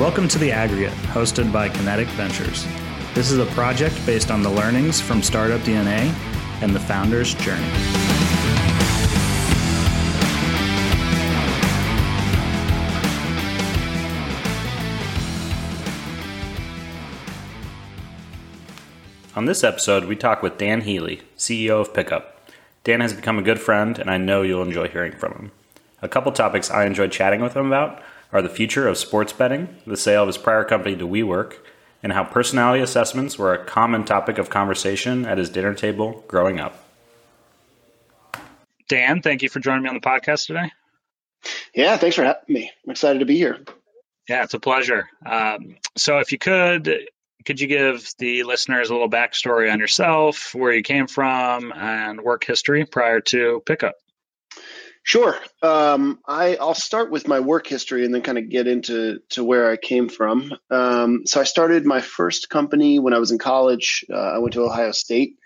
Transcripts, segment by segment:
Welcome to The Aggregate, hosted by Kinetic Ventures. This is a project based on the learnings from Startup DNA and the founder's journey. On this episode, we talk with Dan Healy, CEO of Pickup. Dan has become a good friend, and I know you'll enjoy hearing from him. A couple topics I enjoyed chatting with him about are the future of sports betting, the sale of his prior company to WeWork, and how personality assessments were a common topic of conversation at his dinner table growing up. Dan, thank you for joining me on the podcast today. Yeah, thanks for having me. I'm excited to be here. Yeah, it's a pleasure. Um, so, if you could, could you give the listeners a little backstory on yourself, where you came from, and work history prior to Pickup? Sure. Um, I, will start with my work history and then kind of get into to where I came from. Um, so I started my first company when I was in college. Uh, I went to Ohio State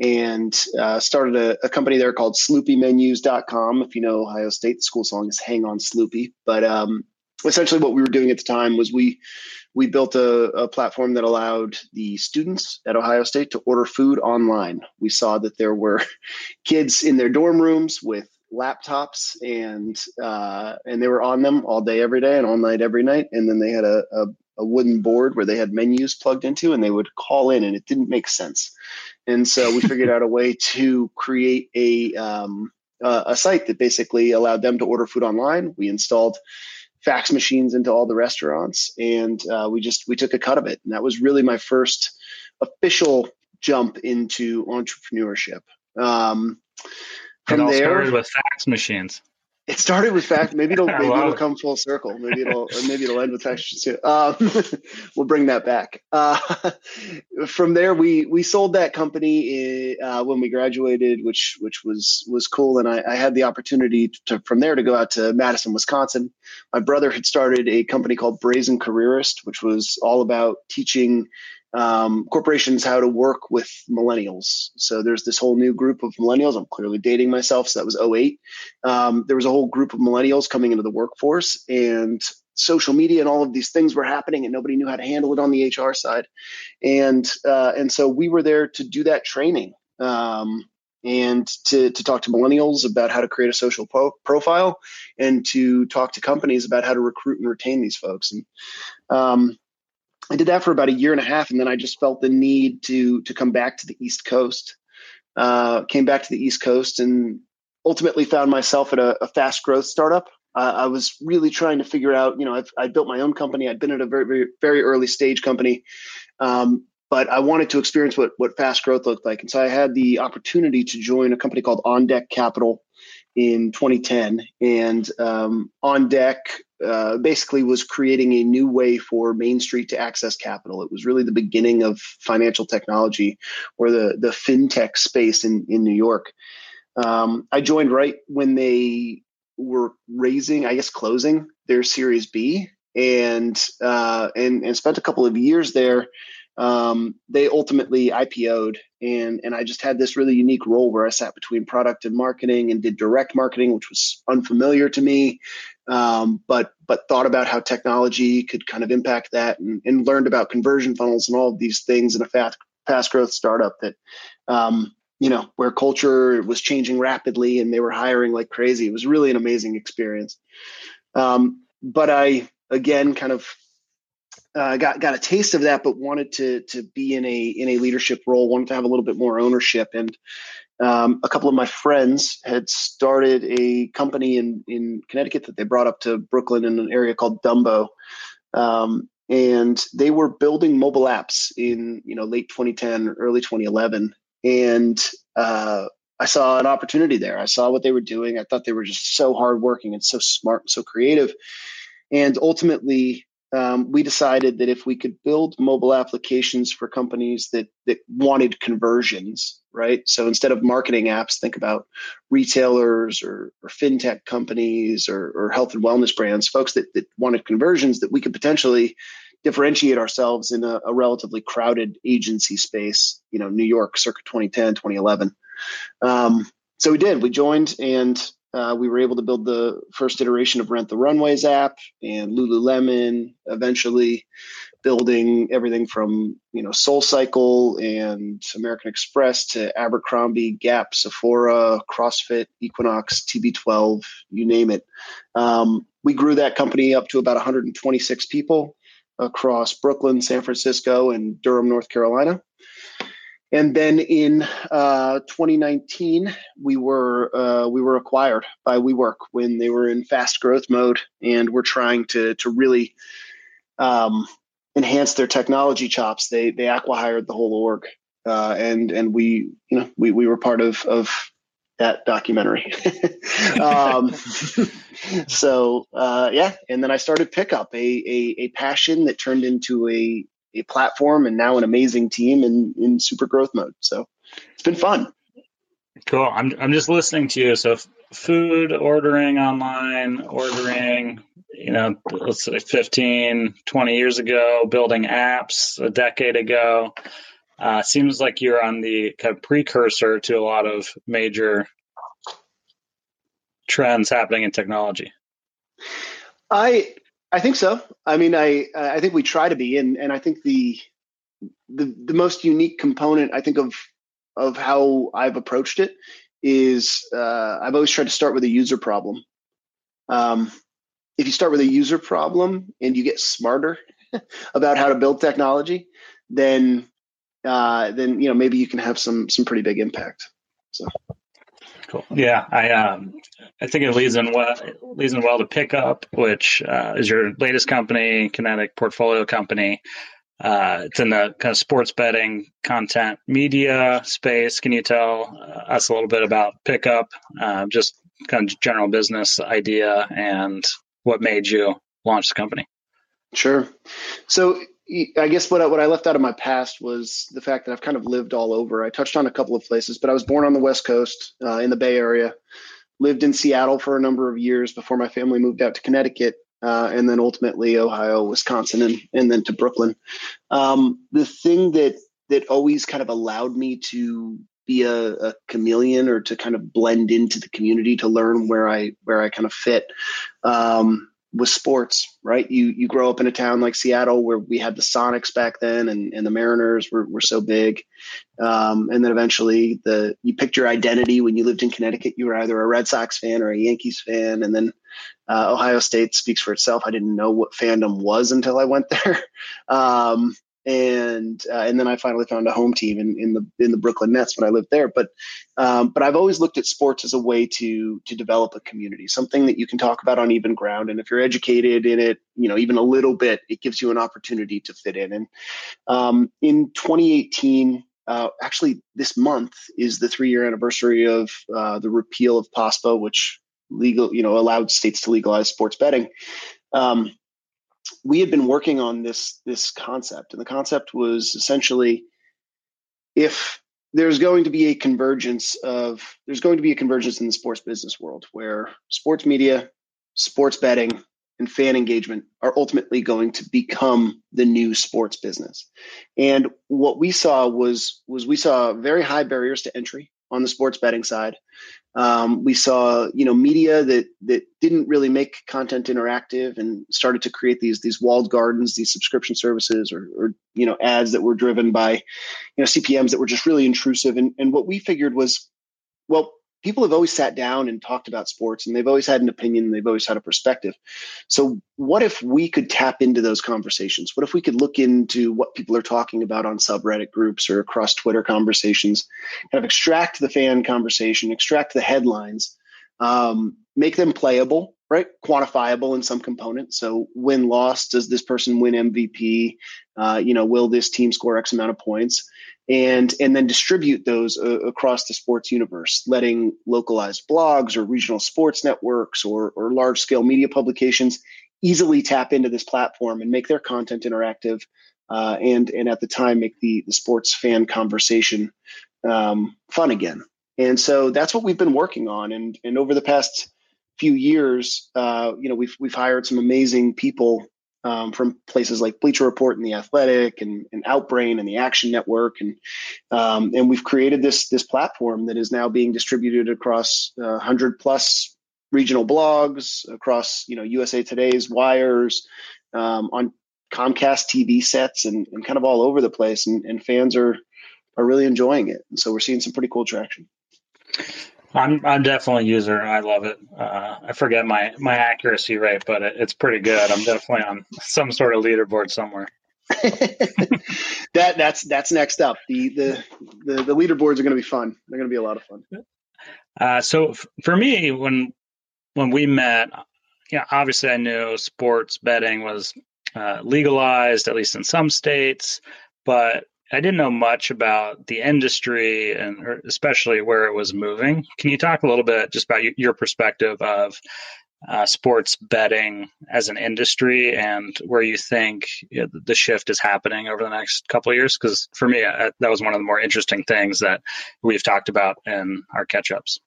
and uh, started a, a, company there called SloopyMenus.com. If you know Ohio State, the school song is "Hang on Sloopy." But um, essentially, what we were doing at the time was we we built a, a, platform that allowed the students at Ohio State to order food online. We saw that there were kids in their dorm rooms with laptops and uh, and they were on them all day every day and all night every night. And then they had a, a, a, wooden board where they had menus plugged into and they would call in and it didn't make sense. And so we figured out a way to create a um, uh, a site that basically allowed them to order food online. We installed fax machines into all the restaurants and uh, we just we took a cut of it. And that was really my first official jump into entrepreneurship. Um, from it all there, started with fax machines. It started with fax. Maybe it'll maybe it'll come full circle. Maybe it'll or maybe it'll end with fax too. Um, we'll bring that back. Uh, from there, we we sold that company uh, when we graduated, which which was was cool. And I, I had the opportunity to from there to go out to Madison, Wisconsin. My brother had started a company called Brazen Careerist, which was all about teaching um, corporations how to work with millennials. So there's this whole new group of millennials. I'm clearly dating myself. So that was 08. Um, there was a whole group of millennials coming into the workforce and social media and all of these things were happening and nobody knew how to handle it on the HR side. And, uh, and so we were there to do that training. Um, and to, to talk to millennials about how to create a social po- profile and to talk to companies about how to recruit and retain these folks. And um, I did that for about a year and a half, and then I just felt the need to to come back to the East Coast. Uh, came back to the East Coast and ultimately found myself at a, a fast growth startup. Uh, I was really trying to figure out, you know, I've, I built my own company. I'd been at a very, very, very early stage company, um, but I wanted to experience what what fast growth looked like. And so I had the opportunity to join a company called On Deck Capital in 2010, and um, On Deck uh, basically was creating a new way for Main Street to access capital. It was really the beginning of financial technology or the the fintech space in in New York. Um, I joined right when they were raising, I guess, closing their Series B, and uh, and and spent a couple of years there um, they ultimately IPO'd, and and I just had this really unique role where I sat between product and marketing and did direct marketing, which was unfamiliar to me, um, but but thought about how technology could kind of impact that, and, and learned about conversion funnels and all of these things in a fast fast growth startup that. Um, you know, where culture was changing rapidly and they were hiring like crazy. It was really an amazing experience. Um, but I, again, kind of uh, got got a taste of that, but wanted to to be in a in a leadership role. Wanted to have a little bit more ownership, and um, a couple of my friends had started a company in in Connecticut that they brought up to Brooklyn in an area called Dumbo, um, and they were building mobile apps in you know late 2010, early 2011, and uh, I saw an opportunity there. I saw what they were doing. I thought they were just so hardworking and so smart and so creative, and ultimately um, we decided that if we could build mobile applications for companies that that wanted conversions, right? So instead of marketing apps, think about retailers or, or fintech companies or, or, health and wellness brands, folks that, that wanted conversions that we could potentially differentiate ourselves in a, a relatively crowded agency space, you know, New York circa 2010, 2011. Um, so we did, we joined and uh, we were able to build the first iteration of Rent the Runways app and Lululemon. Eventually, building everything from you know Soul Cycle and American Express to Abercrombie, Gap, Sephora, CrossFit, Equinox, TB12, you name it. Um, we grew that company up to about 126 people across Brooklyn, San Francisco, and Durham, North Carolina. And then in uh, 2019, we were uh, we were acquired by WeWork when they were in fast growth mode, and we're trying to to really um, enhance their technology chops. They they acquired the whole org, uh, and and we you know we we were part of of that documentary. um, so uh, yeah, and then I started Pickup, a, a a passion that turned into a a platform and now an amazing team in in super growth mode. So it's been fun. Cool. I'm I'm just listening to you. So food ordering online, ordering, you know, let's say 15, 20 years ago, building apps a decade ago. Uh, seems like you're on the kind of precursor to a lot of major trends happening in technology. I I think so. I mean, I I think we try to be, and and I think the the the most unique component I think of of how I've approached it is uh, I've always tried to start with a user problem. Um, if you start with a user problem and you get smarter about how to build technology, then uh, then you know maybe you can have some some pretty big impact. So. Cool. Yeah, I um, I think it leads in well leads in well to Pickup, which uh, is your latest company, Kinetic portfolio company. Uh, it's in the kind of sports betting content media space. Can you tell uh, us a little bit about Pickup, uh, just kind of general business idea, and what made you launch the company? Sure. So I guess what I, what I left out of my past was the fact that I've kind of lived all over. I touched on a couple of places, but I was born on the West Coast uh, in the Bay Area, lived in Seattle for a number of years before my family moved out to Connecticut, uh, and then ultimately Ohio, Wisconsin, and, and then to Brooklyn. Um, the thing that that always kind of allowed me to be a, a, chameleon or to kind of blend into the community to learn where I where I kind of fit um, with sports, right? You you grow up in a town like Seattle where we had the Sonics back then, and, and the Mariners were, were so big, um, and then eventually the you picked your identity when you lived in Connecticut. You were either a Red Sox fan or a Yankees fan, and then uh, Ohio State speaks for itself. I didn't know what fandom was until I went there, um, and uh, and then I finally found a home team in, in the in the Brooklyn Nets when I lived there. But um, but I've always looked at sports as a way to to develop a community, something that you can talk about on even ground. And if you're educated in it, you know even a little bit, it gives you an opportunity to fit in. And um, in 2018. Uh, actually, this month is the three-year anniversary of uh, the repeal of PASPA, which legal, you know, allowed states to legalize sports betting. Um, we had been working on this this concept, and the concept was essentially if there's going to be a convergence of there's going to be a convergence in the sports business world where sports media, sports betting, and fan engagement are ultimately going to become the new sports business. And what we saw was was we saw very high barriers to entry on the sports betting side. Um, we saw, you know, media that that didn't really make content interactive and started to create these these walled gardens, these subscription services, or, or you know, ads that were driven by, you know, CPMS that were just really intrusive. And and what we figured was, well, people have always sat down and talked about sports and they've always had an opinion and they've always had a perspective. So, what if we could tap into those conversations? What if we could look into what people are talking about on subreddit groups or across Twitter conversations, kind of extract the fan conversation, extract the headlines, um, make them playable, right? Quantifiable in some component. So, win loss, does this person win MVP? Uh, you know, will this team score X amount of points? And and then distribute those uh, across the sports universe, letting localized blogs or regional sports networks or or large scale media publications easily tap into this platform and make their content interactive, uh, and and at the time make the the sports fan conversation um, fun again. And so that's what we've been working on, and and over the past few years, uh, you know, we've we've hired some amazing people um, from places like Bleacher Report and the Athletic and, and Outbrain and the Action Network, and um, and we've created this this platform that is now being distributed across uh, hundred plus regional blogs across you know USA Today's wires um, on Comcast TV sets and, and kind of all over the place, and, and fans are are really enjoying it. And so we're seeing some pretty cool traction. I'm I'm definitely a user. I love it. Uh, I forget my my accuracy rate, but it, it's pretty good. I'm definitely on some sort of leaderboard somewhere. that that's that's next up. The the the, the leaderboards are going to be fun. They're going to be a lot of fun. Uh, so f- for me, when when we met, yeah, obviously I knew sports betting was uh, legalized at least in some states, but I didn't know much about the industry and especially where it was moving. Can you talk a little bit just about your perspective of uh, sports betting as an industry and where you think you know, the shift is happening over the next couple of years? Because for me, uh, that was one of the more interesting things that we've talked about in our catch ups.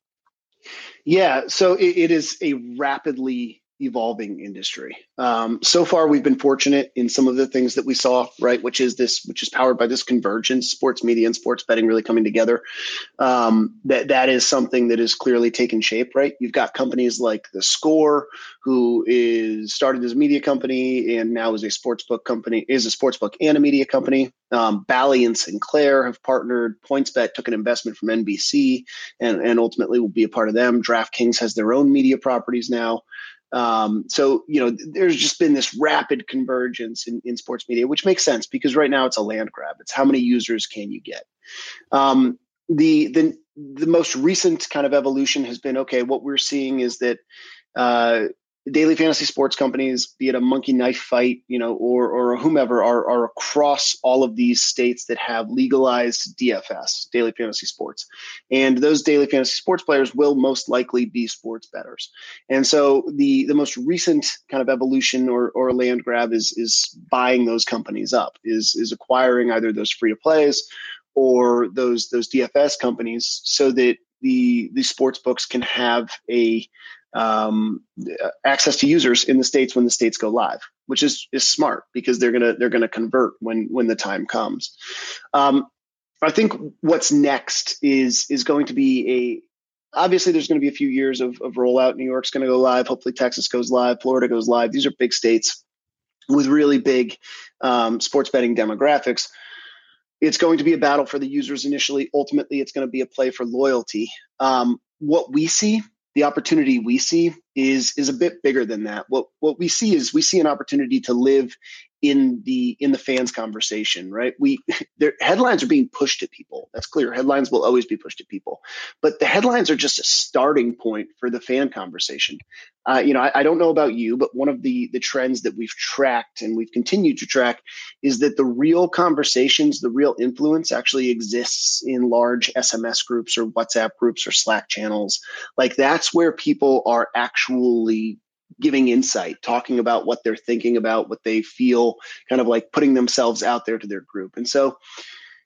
Yeah, so it, it is a rapidly evolving industry. Um, so far, we've been fortunate in some of the things that we saw, right? Which is this, which is powered by this convergence, sports media and sports betting really coming together. Um, that that is something that is clearly taken shape, right? You've got companies like the Score, who is started as a media company and now is a sports book company, is a sports book and a media company. Um, Bally and Sinclair have partnered. PointsBet took an investment from NBC and, and ultimately will be a part of them. DraftKings has their own media properties now. Um, so, you know, there's just been this rapid convergence in, in sports media, which makes sense because right now it's a land grab. It's how many users can you get? Um, the, the, the most recent kind of evolution has been okay, what we're seeing is that uh, daily fantasy sports companies, be it a monkey knife fight, you know, or or whomever, are are across all of these states that have legalized DFS, daily fantasy sports, and those daily fantasy sports players will most likely be sports bettors. And so the the most recent kind of evolution or or land grab is is buying those companies up, is is acquiring either those free to plays or those those DFS companies, so that the the sports books can have a um, access to users in the states when the states go live, which is is smart because they're gonna they're gonna convert when when the time comes. Um, I think what's next is is going to be a obviously there's going to be a few years of, of rollout. New York's going to go live. Hopefully Texas goes live. Florida goes live. These are big states with really big um, sports betting demographics. It's going to be a battle for the users initially. Ultimately, it's going to be a play for loyalty. Um, what we see the opportunity we see is is a bit bigger than that. What what we see is we see an opportunity to live in the in the fans conversation right? We their headlines are being pushed at people. That's clear. Headlines will always be pushed at people. But the headlines are just a starting point for the fan conversation. Uh, you know I, I, don't know about you but one of the the trends that we've tracked and we've continued to track is that the real conversations the real influence actually exists in large sms groups or whatsapp groups or slack channels. Like that's where people are actually giving insight, talking about what they're thinking about, what they feel, kind of like putting themselves out there to their group. And so,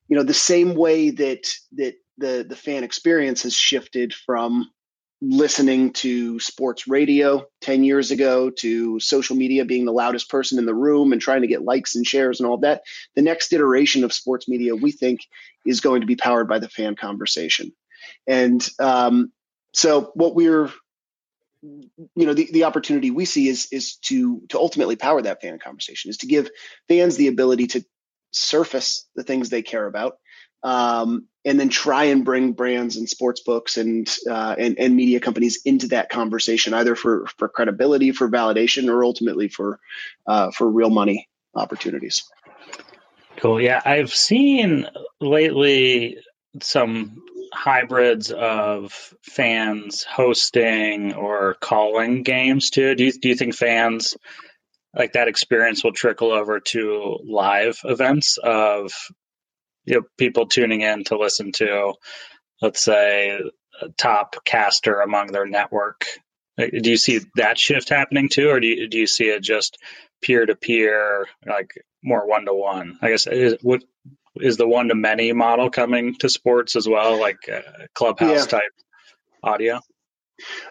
you know, the same way that that the the fan experience has shifted from listening to sports radio 10 years ago to social media being the loudest person in the room and trying to get likes and shares and all that the next iteration of sports media we think is going to be powered by the fan conversation and um, so what we're you know the, the opportunity we see is is to to ultimately power that fan conversation is to give fans the ability to surface the things they care about um, and then try and bring brands and sports books and, uh, and and media companies into that conversation either for for credibility for validation or ultimately for uh, for real money opportunities. Cool. Yeah i've seen lately some hybrids of fans hosting or calling games too? Do you, do you think fans like that experience will trickle over to live events of you know, people tuning in to listen to, let's say, a top caster among their network? Do you see that shift happening too, or do you, do you see it just peer to peer, like more one to one? I guess is, what is the one to many model coming to sports as well, like uh, clubhouse yeah. type audio?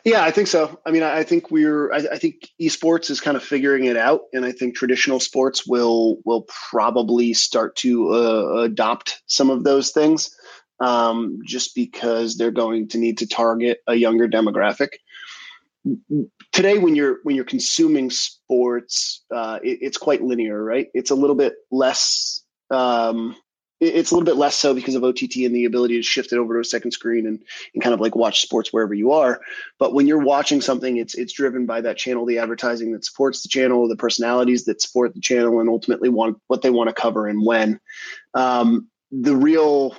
Yeah, I think so. I mean, I think we're. I, I, think esports is kind of figuring it out, and I think traditional sports will will probably start to uh, adopt some of those things, um, just because they're going to need to target a younger demographic today when you're when you're consuming sports, uh, it, it's quite linear, right? It's a little bit less. Um, it's a little bit less so because of OTT and the ability to shift it over to a second screen and, and kind of like watch sports wherever you are. But when you're watching something, it's it's driven by that channel, the advertising that supports the channel, the personalities that support the channel, and ultimately want what they want to cover and when. Um, the real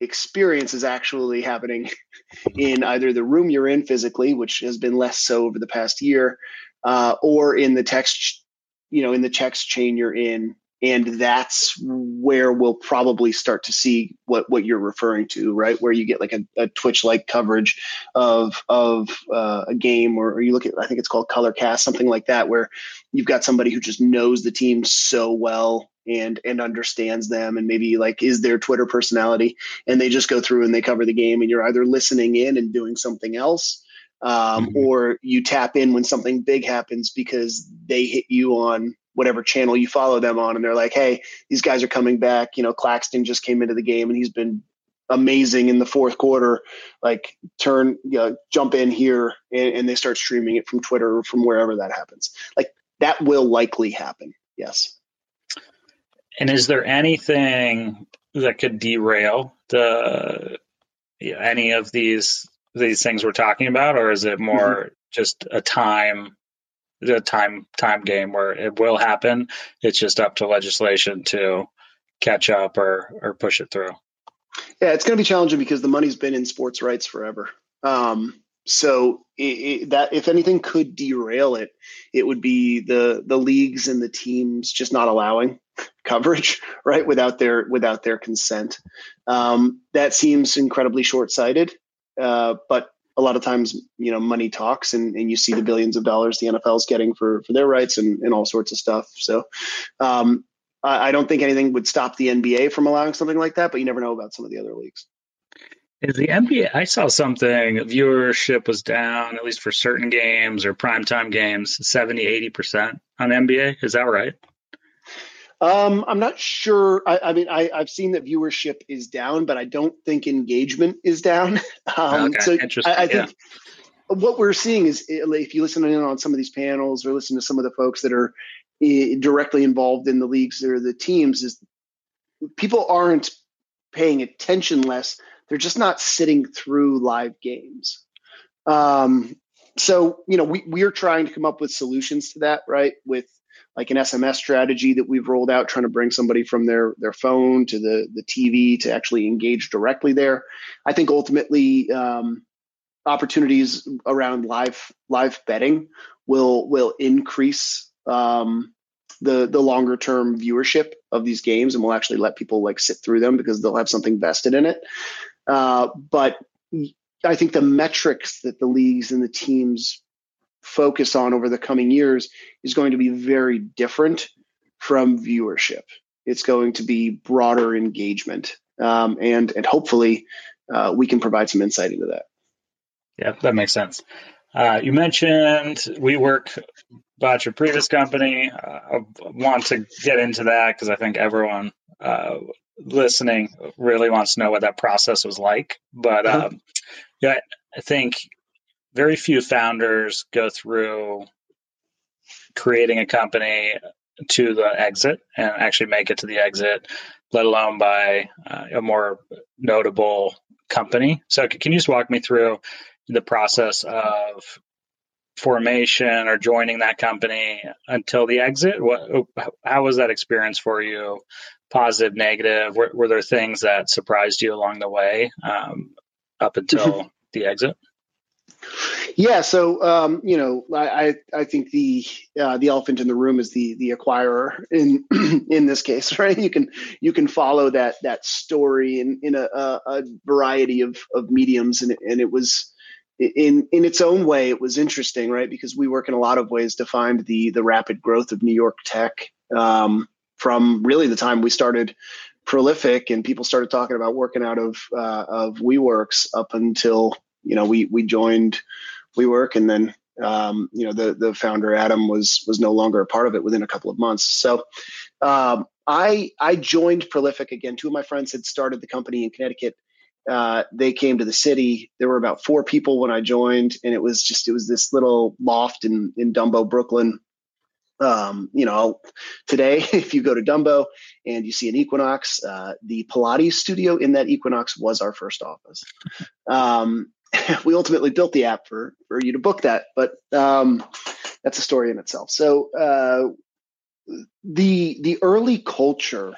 experience is actually happening in either the room you're in physically, which has been less so over the past year, uh, or in the text, you know, in the text chain you're in and that's where we'll probably start to see what what you're referring to right where you get like a, a twitch like coverage of of uh, a game or, or, you look at i think it's called color cast something like that where you've got somebody who just knows the team so well and and understands them and maybe like is their twitter personality and they just go through and they cover the game and you're either listening in and doing something else um, mm-hmm. or you tap in when something big happens because they hit you on whatever channel you follow them on and they're like hey these guys are coming back. You know claxton just came into the game and he's been amazing in the fourth quarter. Like turn you know, jump in here and, and they start streaming it from twitter or from wherever that happens. Like that will likely happen yes. And is there anything that could derail the any of these these things we're talking about, or is it more mm-hmm. just a time a time time game where it will happen? It's just up to legislation to catch up or or push it through. Yeah, it's going to be challenging because the money's been in sports rights forever. Um, so it, it, that if anything could derail it, it would be the the leagues and the teams just not allowing coverage, right, without their without their consent. Um, that seems incredibly short sighted. Uh, but a lot of times, you know, money talks, and, and you see the billions of dollars the NFL is getting for for their rights and, and all sorts of stuff. So, um, I, I don't think anything would stop the NBA from allowing something like that, but you never know about some of the other leagues. Is the NBA? I saw something. Viewership was down, at least for certain games or primetime games, 70, 80 percent on NBA. Is that right? Um, I'm not sure. I, I mean, I, have seen that viewership is down, but I don't think engagement is down. Um, okay, so interesting. I, I think yeah. what we're seeing is if you listen in on some of these panels or listen to some of the folks that are eh, directly involved in the leagues or the teams, is people aren't paying attention less. They're just not sitting through live games. Um, so you know, we we are trying to come up with solutions to that, right? With like an SMS strategy that we've rolled out, trying to bring somebody from their their phone to the the TV to actually engage directly there. I think ultimately um, opportunities around live live betting will will increase um, the the longer term viewership of these games, and will actually let people like sit through them because they'll have something vested in it. Uh, but I think the metrics that the leagues and the teams focus on over the coming years is going to be very different from viewership. It's going to be broader engagement, um, and and hopefully uh, we can provide some insight into that. Yeah, that makes sense. Uh, you mentioned WeWork about your previous company. Uh, I want to get into that because I think everyone uh, listening really wants to know what that process was like. But uh-huh. um, yeah, I think very few founders go through creating a company to the exit and actually make it to the exit, let alone by uh, a more notable company. So, can you just walk me through the process of formation or joining that company until the exit? What, how was that experience for you? Positive, negative? Were, were there things that surprised you along the way um, up until the exit? Yeah, so um, you know, I I think the uh, the elephant in the room is the the acquirer in in this case, right? You can you can follow that that story in in a, a variety of of mediums, and and it was in in its own way it was interesting, right? Because WeWork in a lot of ways to find the the rapid growth of New York tech um, from really the time we started prolific and people started talking about working out of uh, of WeWorks up until you know, we we joined WeWork, and then um, you know the the founder Adam was was no longer a part of it within a couple of months. So um, I I joined Prolific again. Two of my friends had started the company in Connecticut, uh, they came to the city. There were about four people when I joined, and it was just it was this little loft in in Dumbo, Brooklyn. Um, you know, today if you go to Dumbo and you see an Equinox, uh, the Pilates studio in that Equinox was our first office. Um, we ultimately built the app for for you to book that, but um, that's a story in itself. So uh, the the early culture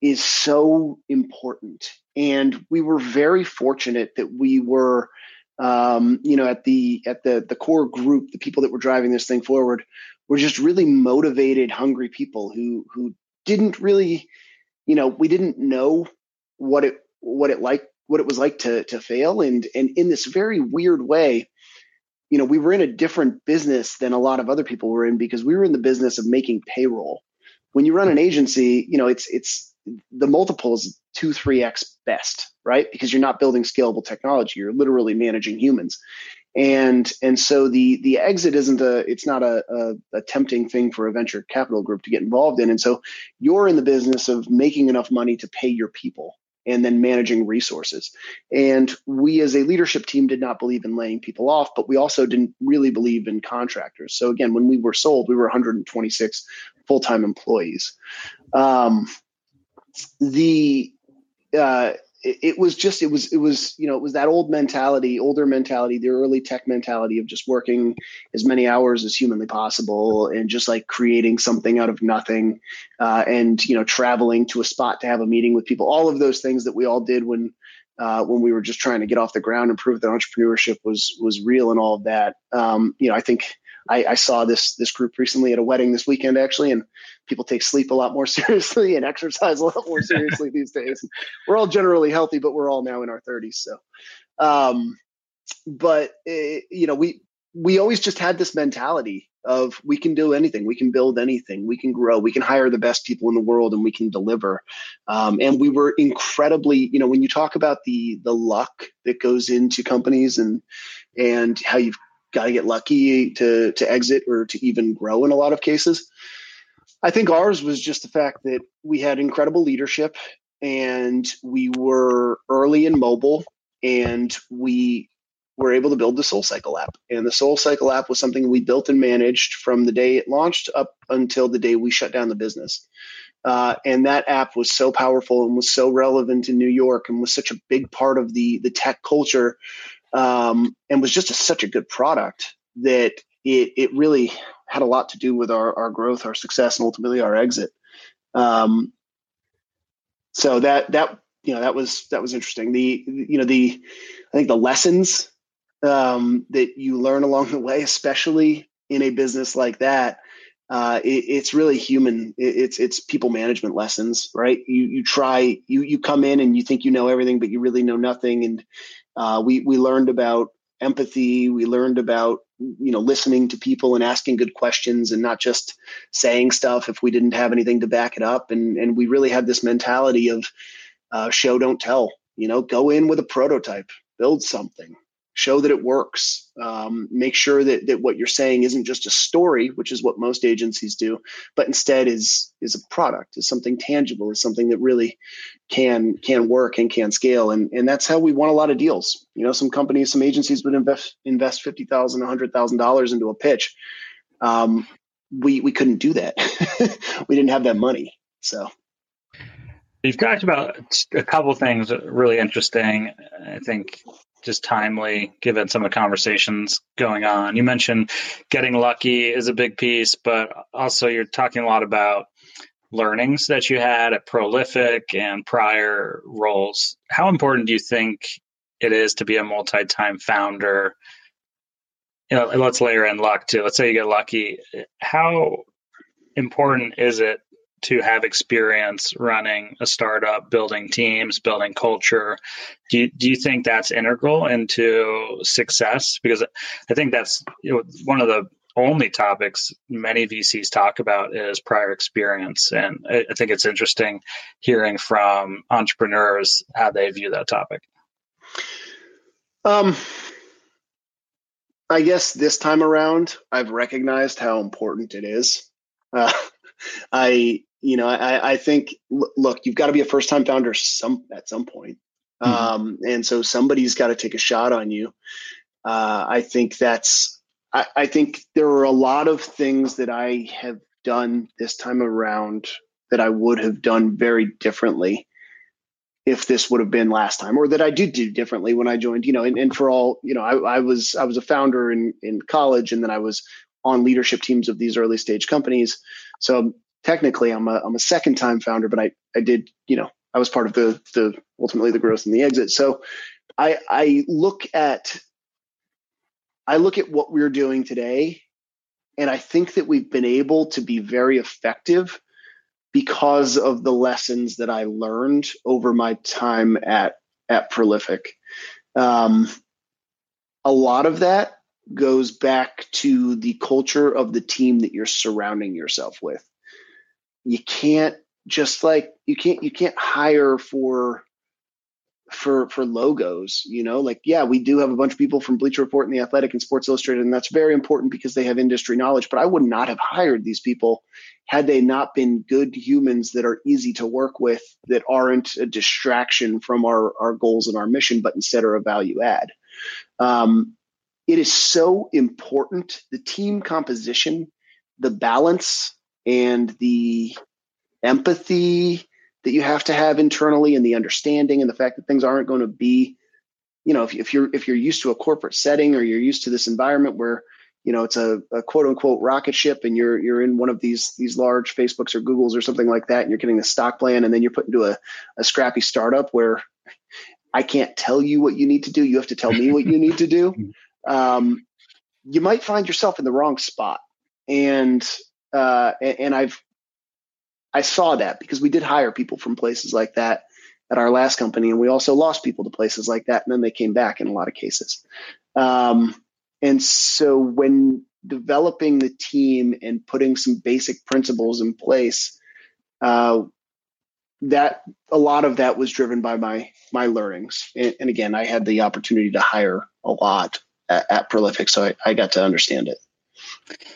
is so important. And we were very fortunate that we were, um, you know, at the at the the core group, the people that were driving this thing forward, were just really motivated, hungry people who who didn't really, you know, we didn't know what it what it like what it was like to to fail, and and in this very weird way, you know, we were in a different business than a lot of other people were in because we were in the business of making payroll. When you run an agency, you know, it's it's the multiple is two, three X best, right? Because you're not building scalable technology. You're literally managing humans. And and so the the exit isn't a it's not a, a, a tempting thing for a venture capital group to get involved in. And so you're in the business of making enough money to pay your people and then managing resources. And we as a leadership team did not believe in laying people off, but we also didn't really believe in contractors. So again, when we were sold, we were 126 full-time employees. Um, the uh, it, it, was just it was it was you know it was that old mentality, older mentality, the early tech mentality of just working as many hours as humanly possible and just like creating something out of nothing, uh, and you know traveling to a spot to have a meeting with people. All of those things that we all did when uh, when we were just trying to get off the ground and prove that entrepreneurship was was real and all of that. Um, you know, I think I, I, saw this this group recently at a wedding this weekend actually, and people take sleep a lot more seriously and exercise a lot more seriously these days. We're all generally healthy, but we're all now in our 30s. So, um, but it, eh, you know, we we always just had this mentality of we can do anything, we can build anything, we can grow, we can hire the best people in the world, and we can deliver. Um, and we were incredibly, you know, when you talk about the the luck that goes into companies and and how you've got to get lucky to to exit or to even grow in a lot of cases. I think ours was just the fact that we had incredible leadership and we were early and mobile and we were able to build the Soul Cycle app. And the Soul Cycle app was something we built and managed from the day it launched up until the day we shut down the business. Uh, and that app was so powerful and was so relevant in New York and was such a big part of the the tech culture um, and was just a, such a good product that it it really had a lot to do with our our growth, our success, and ultimately our exit. Um, so that that you know that was that was interesting. The you know the I think the lessons um, that you learn along the way, especially in a business like that, uh, it, it's really human. It, it's it's people management lessons, right? You you try you you come in and you think you know everything, but you really know nothing, and uh, we we learned about empathy. We learned about you know listening to people and asking good questions and not just saying stuff if we didn't have anything to back it up. And and we really had this mentality of uh, show don't tell. You know, go in with a prototype, build something, show that it works. Um, make sure that, that what you're saying isn't just a story which is what most agencies do but instead is is a product is something tangible is something that really can can work and can scale. And and that's how we won a lot of deals. You know some companies some agencies would invest invest $50000 $100000 into a pitch. Um, we we couldn't do that. We didn't have that money so. You've talked about a couple things really interesting. I think just timely given some of the conversations going on. You mentioned getting lucky is a big piece, but also you're talking a lot about learnings that you had at Prolific and prior roles. How important do you think it is to be a multi time founder? You know, let's layer in luck too. Let's say you get lucky. How important is it to have experience running a startup, building teams, building culture. Do you, do you think that's integral into success? Because I think that's one of the only topics many VCs talk about is prior experience. And I, I think it's interesting hearing from entrepreneurs how they view that topic. Um, I guess this time around, I've recognized how important it is. Uh, I you know, I, I think look, you've got to be a first time founder some at some point. Mm-hmm. Um, and so somebody's got to take a shot on you. Uh, I think that's, I, I think there are a lot of things that I have done this time around that I would have done very differently if this would have been last time or that I did do differently when I joined, you know, and, and for all, you know, I, I was, I was a founder in, in college and then I was on leadership teams of these early stage companies. So technically I'm a, I'm a second time founder, but I, I did, you know, I was part of the, the ultimately the growth and the exit. So I, I look at, I look at what we're doing today and I think that we've been able to be very effective because of the lessons that I learned over my time at at Prolific. Um, a lot of that goes back to the culture of the team that you're surrounding yourself with. You can't just like you can't you can't hire for for for logos you know? Like yeah we do have a bunch of people from bleacher report and the athletic and sports illustrated and that's very important because they have industry knowledge but i would not have hired these people had they not been good humans that are easy to work with that aren't a distraction from our our goals and our mission but instead are a value add. Um, it is so important the team composition the balance and the empathy that you have to have internally and the understanding and the fact that things aren't going to be you know if, if you're if you're used to a corporate setting or you're used to this environment where you know it's a, a, quote unquote rocket ship and you're you're in one of these these large facebooks or googles or something like that and you're getting a stock plan and then you're put into a, a scrappy startup where i can't tell you what you need to do. You have to tell me what you need to do. Um, you might find yourself in the wrong spot. And uh, and i've I saw that because we did hire people from places like that at our last company, and we also lost people to places like that, and then they came back in a lot of cases. Um, and so when developing the team and putting some basic principles in place, uh, that a lot of that was driven by my my learnings. And, and again, I had the opportunity to hire a lot at, at Prolific, so I, I got to understand it.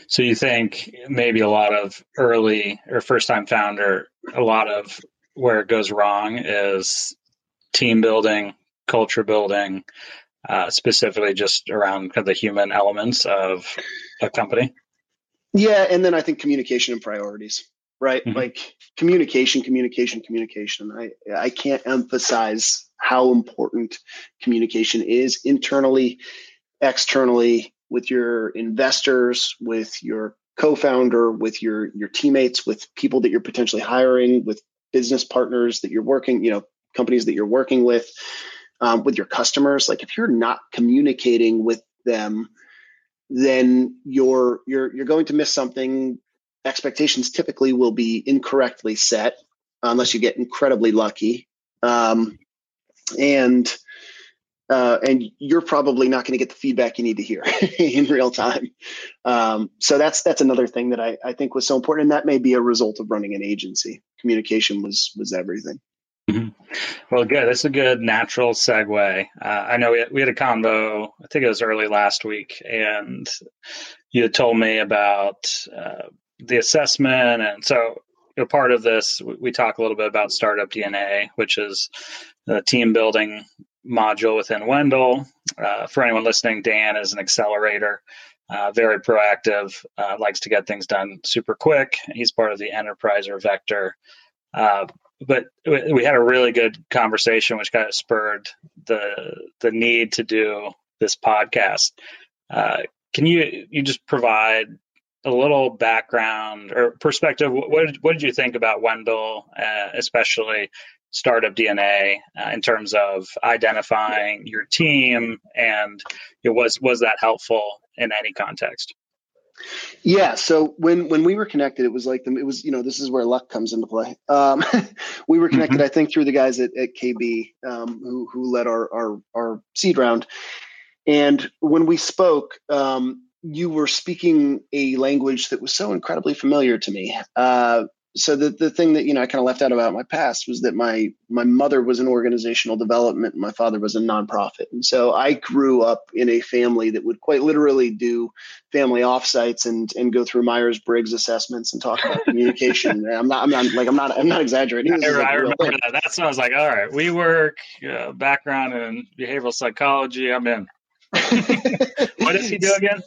So you think maybe a lot of early or first time founder, a lot of where it goes wrong is team building, culture building, uh, specifically just around kind of the human elements of a company. Yeah, and then I think communication and priorities, right? Mm-hmm. Like communication, communication, communication. I I can't emphasize how important communication is internally, externally, with your investors, with your co-founder, with your your teammates, with people that you're potentially hiring, with business partners that you're working, you know, companies that you're working with, um, with your customers. Like if you're not communicating with them, then you're you're you're going to miss something. Expectations typically will be incorrectly set unless you get incredibly lucky. Um, and uh, and you're probably not going to get the feedback you need to hear in real time. Um, so that's that's another thing that I, I think was so important, and that may be a result of running an agency. Communication was was everything. Mm-hmm. Well, good. That's a good natural segue. Uh, I know we had, we had a combo. I think it was early last week, and you told me about uh, the assessment, and so you part of this we, talk a little bit about startup DNA, which is the team building module within Wendell. Uh, for anyone listening, Dan is an accelerator, uh, very proactive, uh, likes to get things done super quick. He's part of the enterprise or vector. Uh, but we had a really good conversation, which kind of spurred the the need to do this podcast. Uh, can you you just provide a little background or perspective? What did, what did you think about Wendell, uh, especially startup DNA uh, in terms of identifying your team, and it was was that helpful in any context? Yeah. So when when we were connected, it was like the, it was you know this is where luck comes into play. Um, we were connected, mm-hmm. I think, through the guys at, at KV um, who who led our, our our seed round, and when we spoke. Um, you were speaking a language that was so incredibly familiar to me. Uh, so the, the thing that you know I kind of left out about my past was that my my mother was in organizational development and my father was a nonprofit, and so I grew up in a family that would quite literally do family offsites and and go through Myers Briggs assessments and talk about communication. I'm not I'm not like I'm not I'm not examinating. I, like I remember that. That sounds like all right. We work uh, background in behavioral psychology. I'm in. what does he do again?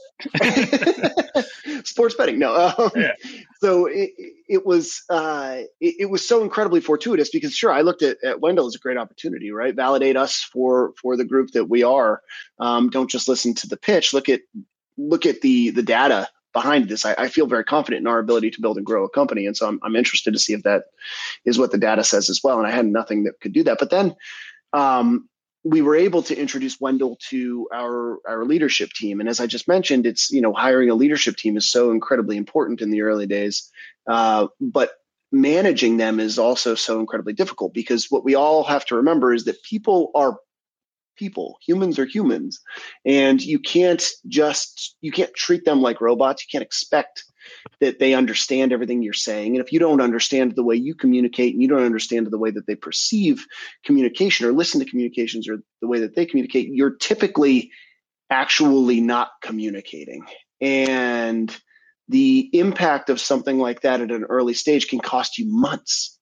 Sports betting. No. Um, yeah. So it, it was uh, it, it, was so incredibly fortuitous because sure, I looked at, at Wendell as a great opportunity, right? Validate us for for the group that we are. Um, don't just listen to the pitch. Look at look at the the data behind this. I, I, feel very confident in our ability to build and grow a company, and so I'm, I'm interested to see if that is what the data says as well. And I had nothing that could do that, but then um, we were able to introduce Wendell to our our leadership team. And as I just mentioned, it's you know hiring a leadership team is so incredibly important in the early days, uh, but managing them is also so incredibly difficult because what we all have to remember is that people are people. Humans are humans. And you can't just you can't treat them like robots. You can't expect that they understand everything you're saying. And if you don't understand the way you communicate and you don't understand the way that they perceive communication or listen to communications or the way that they communicate, you're typically actually not communicating. And the impact of something like that at an early stage can cost you months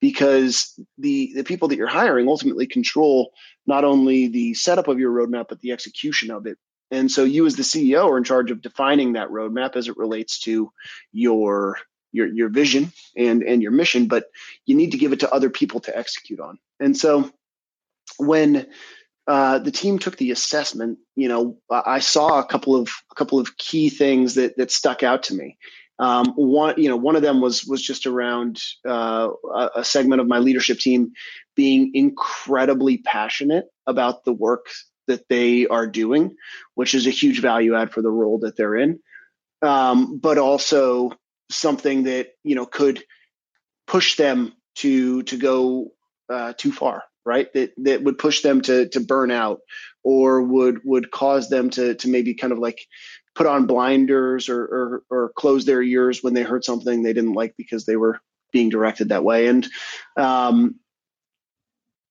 because the the people that you're hiring ultimately control not only the setup of your roadmap but the execution of it and so you as the CEO are in charge of defining that roadmap as it relates to your your your vision and and your mission, but you need to give it to other people to execute on. And so when uh, the team took the assessment, you know, I saw a couple of a couple of key things that that stuck out to me. Um, one, you know, one of them was was just around uh, a, segment of my leadership team being incredibly passionate about the work that they are doing, which is a huge value add for the role that they're in. Um, but also something that you know could push them to to go uh, too far, right? That that would push them to to burn out, or would would cause them to to maybe kind of like put on blinders or or, or close their ears when they heard something they didn't like because they were being directed that way. And um,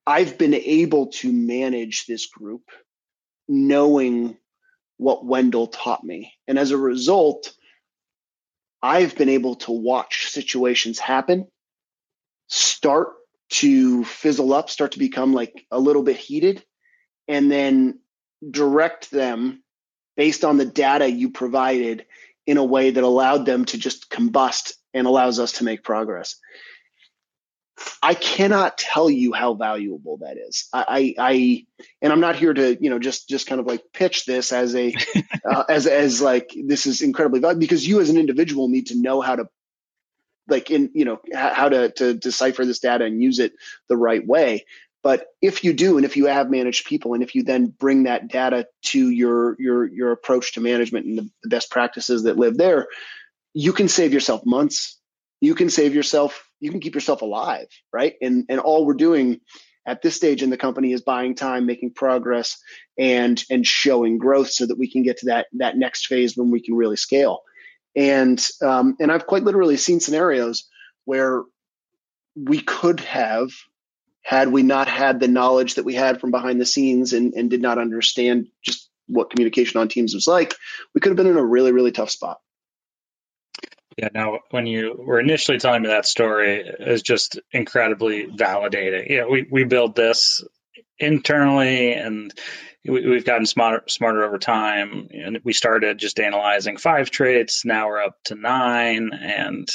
I've been able to manage this group knowing what Wendell taught me. And as a result, I've been able to watch situations happen, start to fizzle up, start to become like a little bit heated, and then direct them based on the data you provided in a way that allowed them to just combust and allows us to make progress. I cannot tell you how valuable that is. I, I, I, and I'm not here to, you know, just, just kind of like pitch this as a, uh, as, as like, this is incredibly valuable because you as an individual need to know how to, like, in, you know, how to, to decipher this data and use it the right way. But if you do, and if you have managed people, and if you then bring that data to your, your, your approach to management and the, the best practices that live there, you can save yourself months. You can save yourself you can keep yourself alive, right? And and all we're doing at this stage in the company is buying time, making progress, and and showing growth so that we can get to that that next phase when we can really scale. And um, and I've quite literally seen scenarios where we could have had we not had the knowledge that we had from behind the scenes and, and did not understand just what communication on teams was like, we could have been in a really, really tough spot. Yeah, now when you were initially telling me that story, is just incredibly validating. Yeah, we, we build this internally and we, have gotten smarter, smarter over time. And we started just analyzing five traits. Now we're up to nine and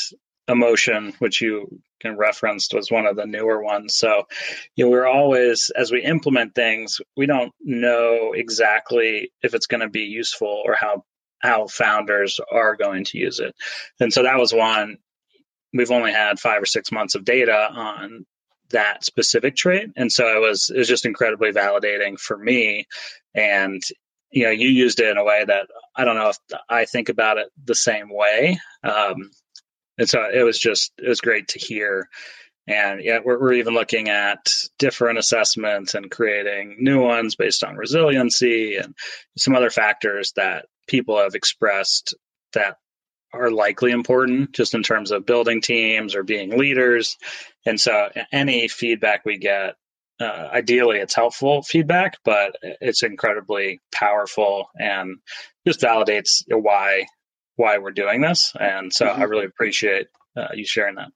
emotion, which you referenced was one of the newer ones. So, you know, we're always, as we implement things, we don't know exactly if it's going to be useful or how how founders are going to use it. And so that was one. We've only had five or six months of data on that specific trait, and so it was it was just incredibly validating for me. And you know, you used it in a way that I don't know if I think about it the same way. Um, and so it was just it was great to hear. And yeah, we're, we're even looking at different assessments and creating new ones based on resiliency and some other factors that people have expressed that are likely important just in terms of building teams or being leaders. And so any feedback we get, uh, ideally it's helpful feedback, but it's incredibly powerful and just validates why why we're doing this. And so mm-hmm. I really appreciate uh, you sharing that.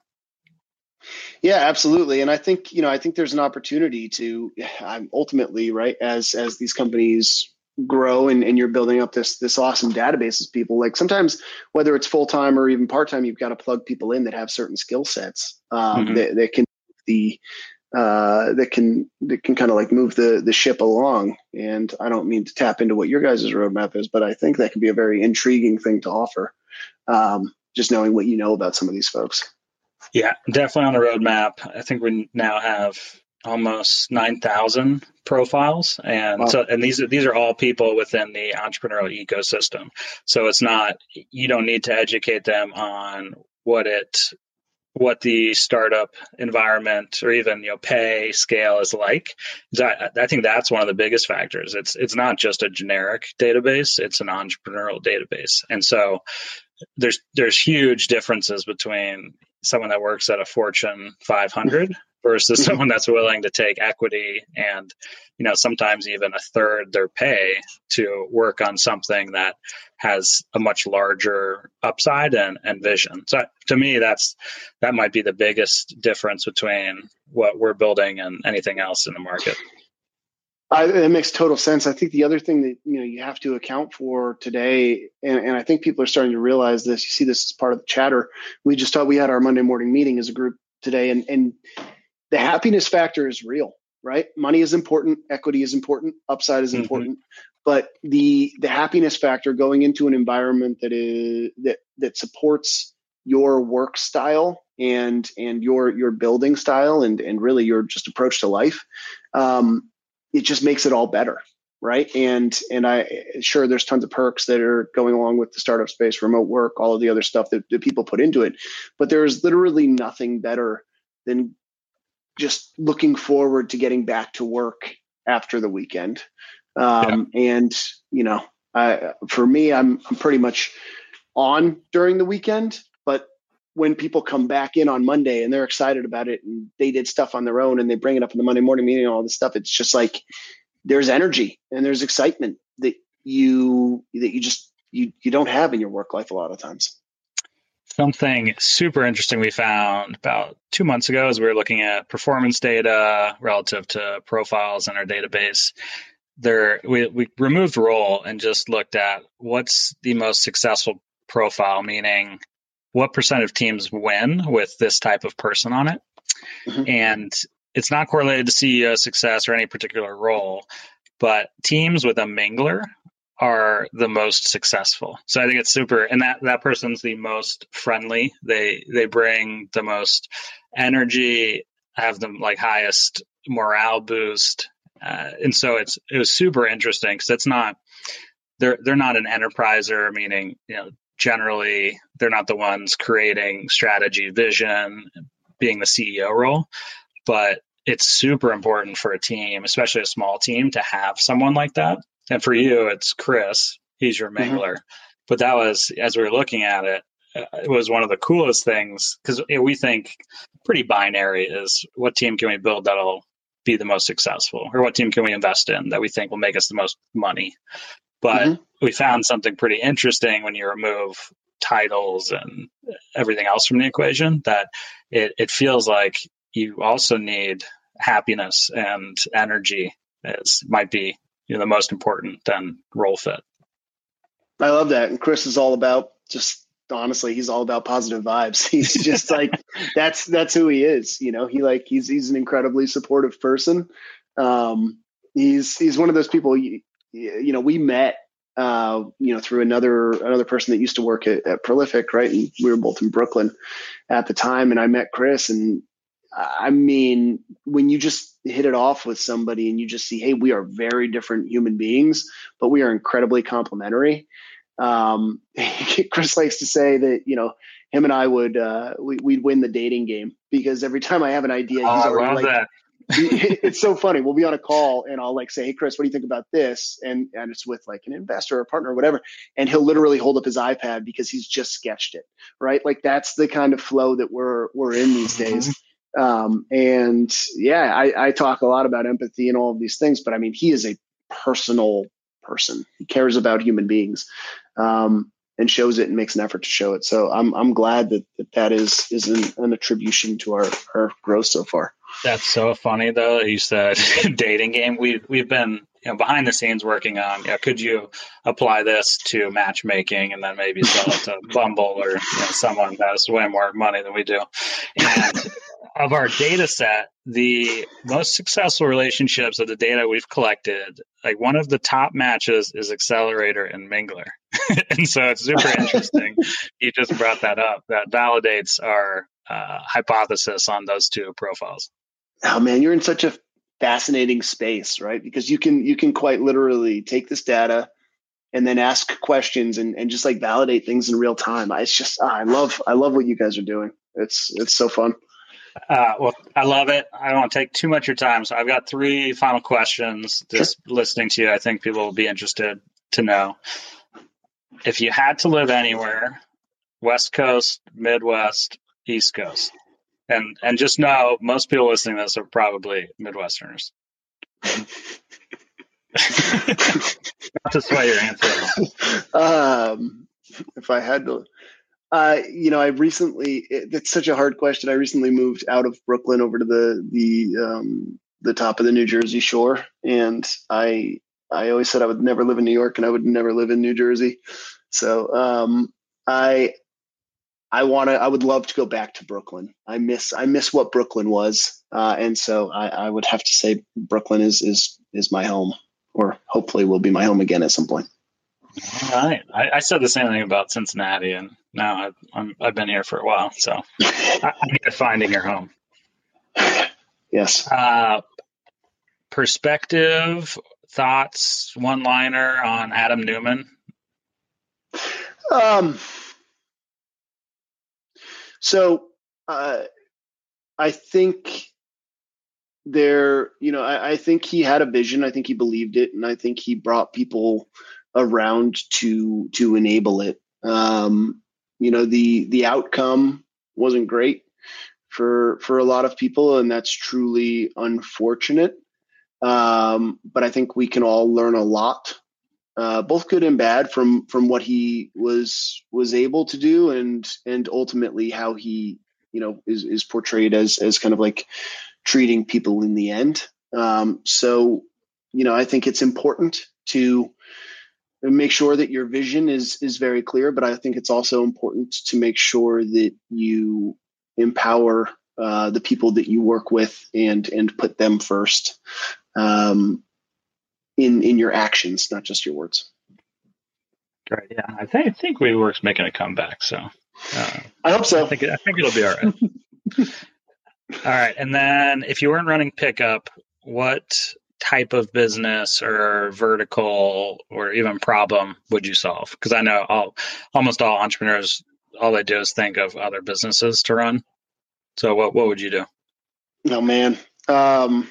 Yeah, absolutely. And I think, you know, I think there's an opportunity to um, ultimately, right, as as these companies grow and, and you're building up this this awesome database of people like sometimes whether it's full-time or even part-time you've got to plug people in that have certain skill sets um, mm-hmm. that, that can the uh, that can that can kind of like move the the ship along and i don't mean to tap into what your guys' roadmap is but i think that can be a very intriguing thing to offer um, just knowing what you know about some of these folks yeah, definitely on the roadmap. I think we now have almost 9,000 profiles and wow. so and these are these are all people within the entrepreneurial ecosystem. So it's not you don't need to educate them on what it what the startup environment or even you know pay scale is like. I, I think that's one of the biggest factors. It's it's not just a generic database; it's an entrepreneurial database, and so there's there's huge differences between someone that works at a Fortune 500 versus someone that's willing to take equity and you know sometimes even a third their pay to work on something that has a much larger upside and, and vision so to me that's that might be the biggest difference between what we're building and anything else in the market I, it makes total sense. I think the other thing that you know you have to account for today, and, and, I think people are starting to realize this. You see this as part of the chatter. We just thought we had our Monday morning meeting as a group today, and and the happiness factor is real, right? Money is important, equity is important, upside is mm-hmm. important, but the the happiness factor going into an environment that is that that supports your work style and and your your building style and and really your just approach to life um, it just makes it all better right and and i sure there's tons of perks that are going along with the startup space remote work all of the other stuff that, that people put into it but there's literally nothing better than just looking forward to getting back to work after the weekend um, yeah. and you know I, for me I'm, I'm pretty much on during the weekend but when people come back in on Monday and they're excited about it and they did stuff on their own and they bring it up in the Monday morning meeting and all this stuff, it's just like there's energy and there's excitement that you that you just you you don't have in your work life a lot of times. Something super interesting we found about two months ago as we were looking at performance data relative to profiles in our database. There, we, we removed role and just looked at what's the most successful profile, meaning what percent of teams win with this type of person on it. Mm-hmm. And it's not correlated to CEO success or any particular role, but teams with a mingler are the most successful. So I think it's super and that that person's the most friendly. They they bring the most energy, have the like highest morale boost. Uh, and so it's it was super interesting because it's not they're they're not an enterpriser, meaning you know generally they're not the ones creating strategy, vision, being the CEO role, but it's super important for a team, especially a small team, to have someone like that. And for you, it's Chris. He's your mingler. Mm-hmm. But that was, as we were looking at it, uh, it was one of the coolest things because we think pretty binary is what team can we build that'll be the most successful or what team can we invest in that we think will make us the most money but mm-hmm. we found something pretty interesting when you remove titles and everything else from the equation that it, it feels like you also need happiness and energy as might be you know, the most important than role fit. I love that. And Chris is all about just honestly, he's all about positive vibes. He's just like that's that's who he is. You know, he like he's he's an incredibly supportive person. Um, he's he's one of those people. You, you know, we met uh, you know, through another another person that used to work at, at, Prolific, right? And we were both in Brooklyn at the time, and I met Chris, and I mean, when you just hit it off with somebody and you just see, hey, we are very different human beings, but we are incredibly complementary. Um, Chris likes to say that you know him and I would uh, we, would win the dating game because every time I have an idea, he's oh, already like, that it's so funny. We'll be on a call and I'll like say, Hey, Chris, what do you think about this? And, and it's with like an investor or a partner or whatever. And he'll literally hold up his iPad because he's just sketched it. Right. Like that's the kind of flow that we're, we're in these days. Um, and yeah, I, I talk a lot about empathy and all of these things, but I mean, he is a personal person. He cares about human beings. Um, and shows it and makes an effort to show it. So I'm I'm glad that that, that is is an, an attribution to our our growth so far. That's so funny though. You said dating game. We we've been you know behind the scenes working on. Yeah, could you apply this to matchmaking and then maybe sell it to Bumble or you know, someone that has way more money than we do? And of our data set, the most successful relationships of the data we've collected, like one of the top matches is Accelerator and Mingler. and so it's super interesting. you just brought that up. That validates our uh, hypothesis on those two profiles. Oh man, you're in such a fascinating space, right? Because you can you can quite literally take this data and then ask questions and, and just like validate things in real time. I, it's just ah, I love I love what you guys are doing. It's it's so fun. Uh, well, I love it. I don't want to take too much of your time, so I've got three final questions. Just sure. listening to you, I think people will be interested to know if you had to live anywhere, West Coast, Midwest, East Coast, and and just know most people listening to this are probably Midwesterners. Not to sway your answer. Um, if I had to, uh, you know, I recently. It, it's such a hard question. I recently moved out of Brooklyn over to the the um, the top of the New Jersey shore, and I I always said I would never live in New York and I would never live in New Jersey. So um, I I want to. I would love to go back to Brooklyn. I miss I miss what Brooklyn was, uh, and so I, I would have to say Brooklyn is is is my home, or hopefully will be my home again at some point. All right. I, I said the same thing about Cincinnati, and now I've I'm, I've been here for a while, so I, am finding your home. Yes. Uh, perspective thoughts, one liner on Adam Neumann? Um, so uh, I think there, you know, I, I, think he had a vision. I think he believed it, and I think he brought people around to to enable it. Um, you know, the the outcome wasn't great for for a lot of people, and that's truly unfortunate. Um, but I think we can all learn a lot, uh, both good and bad, from from what he was was able to do, and and ultimately how he you know is is portrayed as as kind of like treating people in the end. Um, so you know, I think it's important to make sure that your vision is is very clear, but I think it's also important to make sure that you empower uh, the people that you work with and and put them first um, in in your actions, not just your words. Great. Yeah, I think I think making a comeback. So uh, I hope so. I think I think it'll be all right. all right, and then if you weren't running pickup, what type of business or vertical or even problem would you solve? Because I know all almost all entrepreneurs all they do is think of other businesses to run. So what what would you do? Oh man. Um,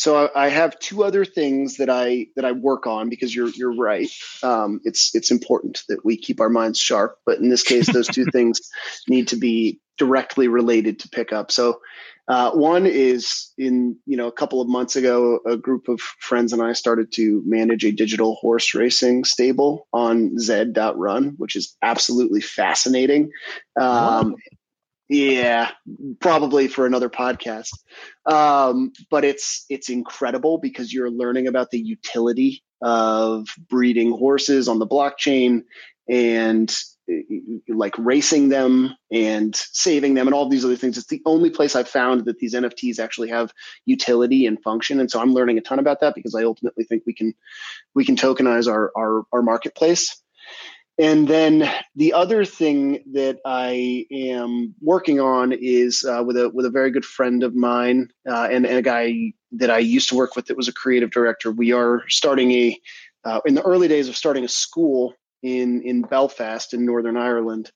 so I, have two other things that I that I work on because you're you're right. Um, it's it's important that we keep our minds sharp, but in this case, those two things need to be directly related to pickup. So uh, one is in you know a couple of months ago, a group of friends and I started to manage a digital horse racing stable on Zed.run, which is absolutely fascinating. Um, yeah, probably for another podcast. Um, but it's it's incredible because you're learning about the utility of breeding horses on the blockchain and like racing them and saving them and all these other things. It's the only place I've found that these NFTs actually have utility and function. And so I'm learning a ton about that because I ultimately think we can we can tokenize our our, our marketplace. And then the other thing that I am working on is uh, with a with a very good friend of mine uh, and, and, a guy that I used to work with that was a creative director. We are starting a uh, in the early days of starting a school in in Belfast in Northern Ireland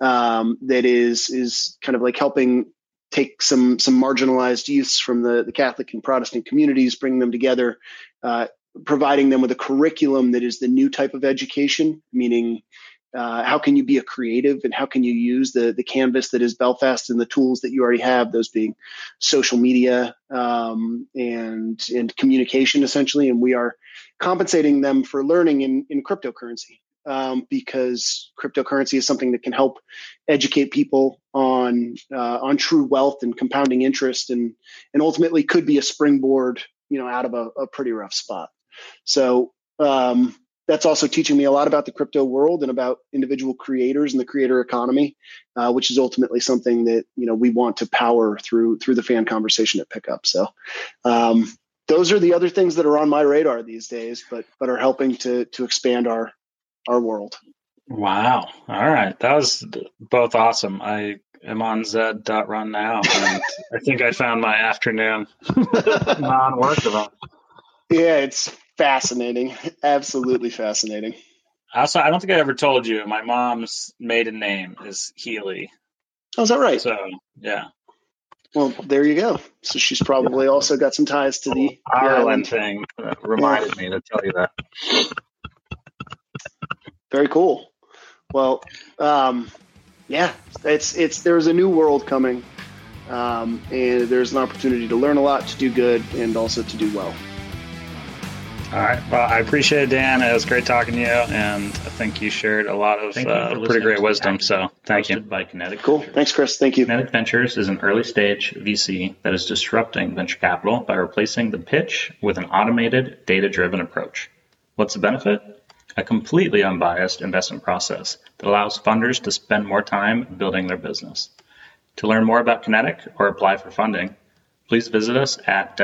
um, that is is kind of like helping take some some marginalized youths from the, the Catholic and Protestant communities, bring them together, uh, providing them with a curriculum that is the new type of education, meaning uh, how can you be a creative and how can you use the the canvas that is Belfast and the tools that you already have, those being social media um, and and communication essentially, and we are compensating them for learning in in cryptocurrency um, because cryptocurrency is something that can help educate people on uh, on true wealth and compounding interest, and and ultimately could be a springboard, you know, out of a, a pretty rough spot. So um, that's also teaching me a lot about the crypto world and about individual creators and the creator economy, uh, which is ultimately something that you know we want to power through through the fan conversation at Pickup. So. Um, those are the other things that are on my radar these days, but but are helping to to expand our our world. Wow. All right. That was both awesome. I am on Zed.run now, and I think I found my afternoon non work event. Yeah, it's fascinating. Absolutely fascinating. Also, I don't think I ever told you my mom's maiden name is Healy. Oh, is that right? So, yeah. Well, there you go. So she's probably also got some ties to the Ireland thing. reminded yeah. me to tell you that. Very cool. Well, um, yeah, it's it's there's a new world coming, um, and there's an opportunity to learn a lot, to do good, and also to do well. All right. Well, I appreciate it, Dan. It was great talking to you, and I think you shared a lot of uh, pretty great wisdom. So thank you. By Kinetic cool. Ventures. Thanks, Chris. Thank you. Kinetic Ventures is an early stage VC that is disrupting venture capital by replacing the pitch with an automated, data driven approach. What's the benefit? A completely unbiased investment process that allows funders to spend more time building their business. To learn more about Kinetic or apply for funding, please visit us at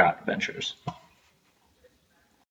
www.kinetic.ventures.